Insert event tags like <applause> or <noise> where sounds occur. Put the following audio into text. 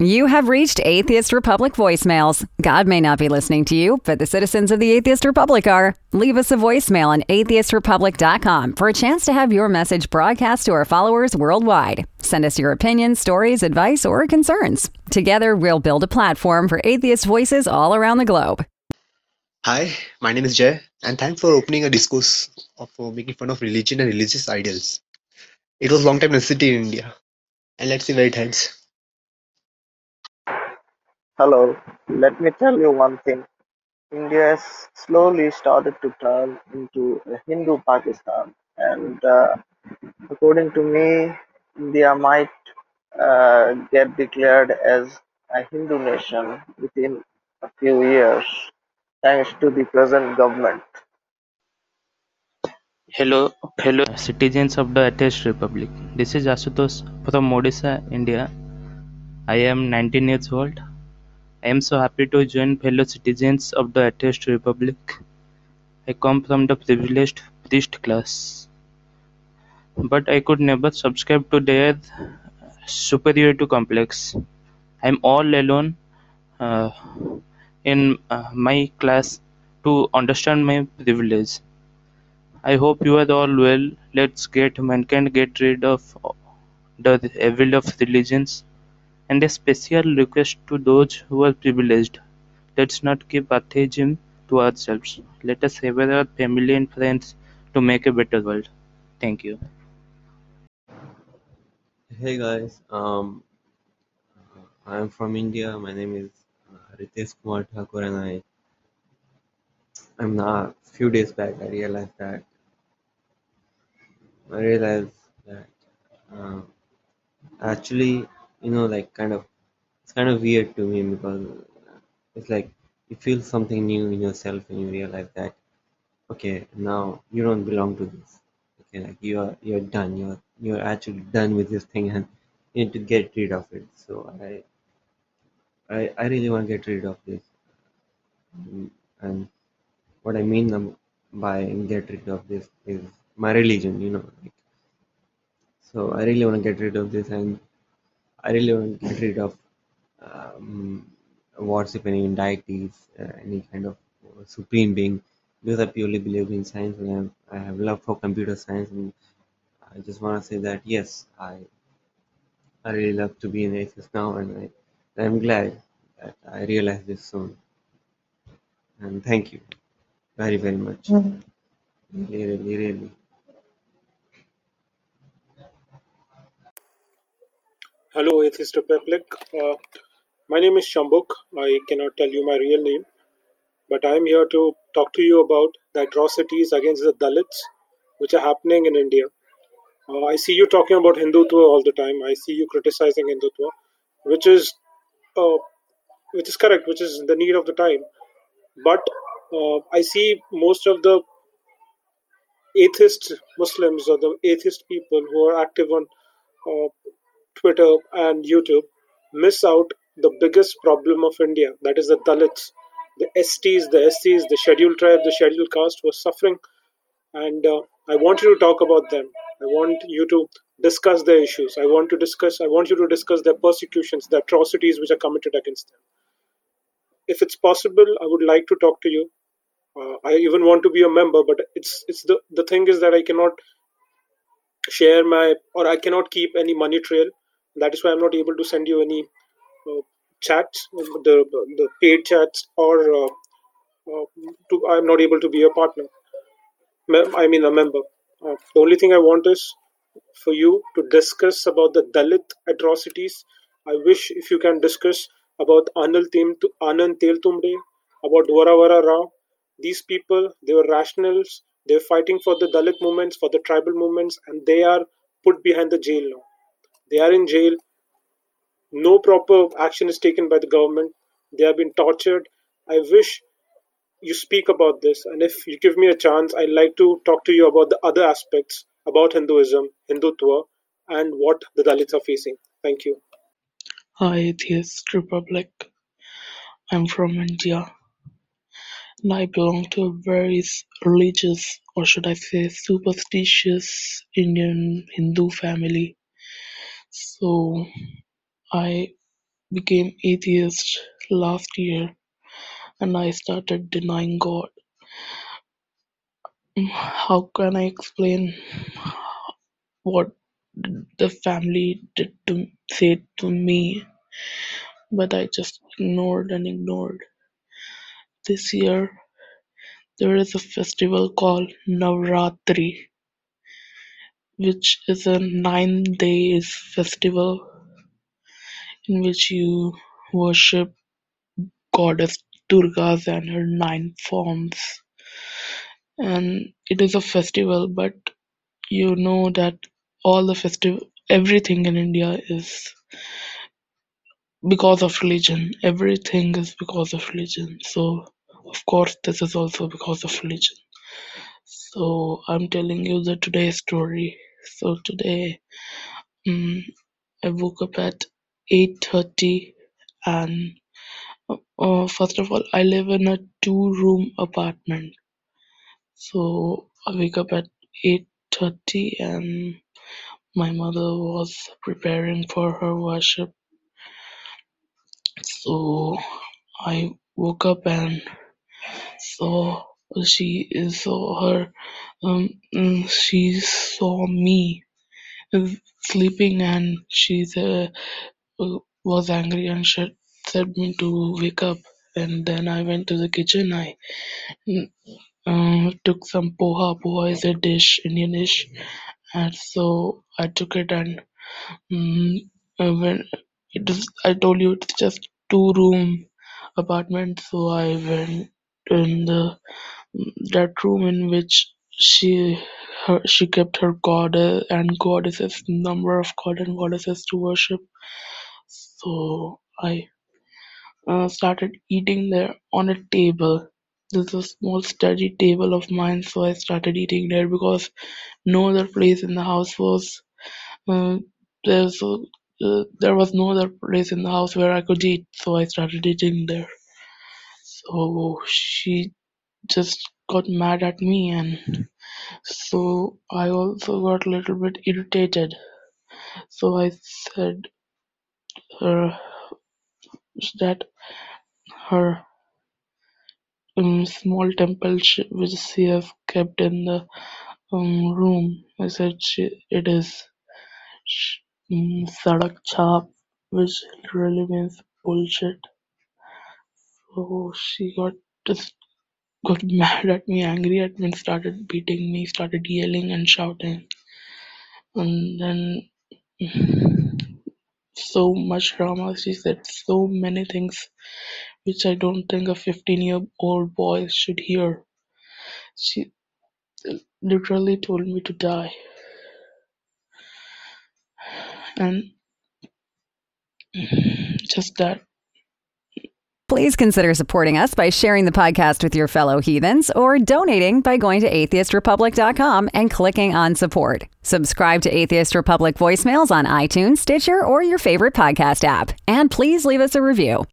You have reached Atheist Republic voicemails. God may not be listening to you, but the citizens of the Atheist Republic are. Leave us a voicemail on atheistrepublic.com for a chance to have your message broadcast to our followers worldwide. Send us your opinions, stories, advice, or concerns. Together, we'll build a platform for atheist voices all around the globe. Hi, my name is Jay, and thanks for opening a discourse of uh, making fun of religion and religious ideals. It was long time necessity in India, and let's see where it heads. Hello, let me tell you one thing. India has slowly started to turn into a Hindu Pakistan, and uh, according to me, India might uh, get declared as a Hindu nation within a few years, thanks to the present government. Hello, hello, citizens of the Atheist Republic. This is Asutosh from Odisha, India. I am 19 years old. I am so happy to join fellow citizens of the Atheist Republic. I come from the privileged priest class, but I could never subscribe to their superiority complex. I am all alone uh, in uh, my class to understand my privilege. I hope you are all well. Let's get mankind get rid of the evil of religions and a special request to those who are privileged: let's not keep atheism to ourselves. Let us favor our family and friends to make a better world. Thank you. Hey guys, um, I am from India. My name is uh, Ritesh Kumar Thakur, and I I'm not. Few days back, I realized that I realized that uh, actually, you know, like kind of it's kind of weird to me because it's like you feel something new in yourself and you realize that okay, now you don't belong to this. Okay, like you are you're done. You're you're actually done with this thing and you need to get rid of it. So I I, I really want to get rid of this. And what I mean um, by get rid of this is my religion, you know. Like, so I really want to get rid of this and I really want to get rid of um, worshipping any deities, uh, any kind of supreme being, because I purely believe in science and I have, I have love for computer science and I just want to say that yes, I I really love to be an atheist now and I, I'm glad that I realized this soon. And thank you very, very much. Really, really, really. Hello, Atheist Republic. Uh, my name is Shambuk. I cannot tell you my real name, but I am here to talk to you about the atrocities against the Dalits which are happening in India. Uh, I see you talking about Hindutva all the time. I see you criticizing Hindutva, which is uh, which is correct, which is the need of the time. But uh, I see most of the atheist Muslims or the atheist people who are active on uh, Twitter and YouTube miss out the biggest problem of India, that is the Dalits, the STs, the SCs, the scheduled tribe, the scheduled caste were suffering, and uh, I want you to talk about them. I want you to discuss their issues. I want to discuss. I want you to discuss their persecutions, the atrocities which are committed against them. If it's possible, I would like to talk to you. Uh, I even want to be a member, but it's it's the the thing is that I cannot share my or I cannot keep any money trail. That is why I'm not able to send you any uh, chats, the the paid chats, or uh, uh, to, I'm not able to be a partner. I mean a member. Uh, the only thing I want is for you to discuss about the Dalit atrocities. I wish if you can discuss about Anand Tim Anand Teltumde, about Varavara Rao. These people, they were rationals. They're fighting for the Dalit movements, for the tribal movements, and they are put behind the jail now. They are in jail. No proper action is taken by the government. They have been tortured. I wish you speak about this, and if you give me a chance, I'd like to talk to you about the other aspects about Hinduism, Hindutva, and what the Dalits are facing. Thank you. Hi, Atheist Republic. I'm from India and I belong to a very religious, or should I say superstitious, Indian Hindu family. So I became atheist last year and I started denying God. How can I explain what the family did to say to me, but I just ignored and ignored. This year there is a festival called Navratri, which is a nine days festival in which you worship goddess Durga and her nine forms. And it is a festival, but you know that all the festival everything in India is because of religion. Everything is because of religion. So of course this is also because of religion. So I'm telling you the today story. So today um, I woke up at eight thirty and uh, first of all I live in a two room apartment. So I wake up at eight thirty and my mother was preparing for her worship. So I woke up and saw she saw her um mm, she saw me sleeping and she uh, was angry and said me to wake up. And then I went to the kitchen. I mm, uh, took some poha. Poha is a dish Indian dish. And so I took it and mm, uh, when it is I told you it's just two room apartment. So I went in the that room in which she kept her god and goddesses number of god and goddesses to worship. So i uh, started eating there on a table. There's a small study table of mine so i started eating there because no other place in the house was uh, there's uh, there was no other place in the house where i could eat so i started eating there. So she just got mad at me and so I also got a little bit irritated. So I said her that her um, small temple sh- which she has kept in the um, room. I said she, it is sh- um, sadak chap, which literally means bullshit. So she got just got <laughs> mad at me, angry at me, started beating me, started yelling and shouting. And then <sighs> so much drama. She said so many things which I don't think a 15 year old boy should hear. She literally told me to die. And <sighs> just that. Please consider supporting us by sharing the podcast with your fellow heathens or donating by going to atheistrepublic.com and clicking on support. Subscribe to Atheist Republic voicemails on iTunes, Stitcher, or your favorite podcast app. And please leave us a review.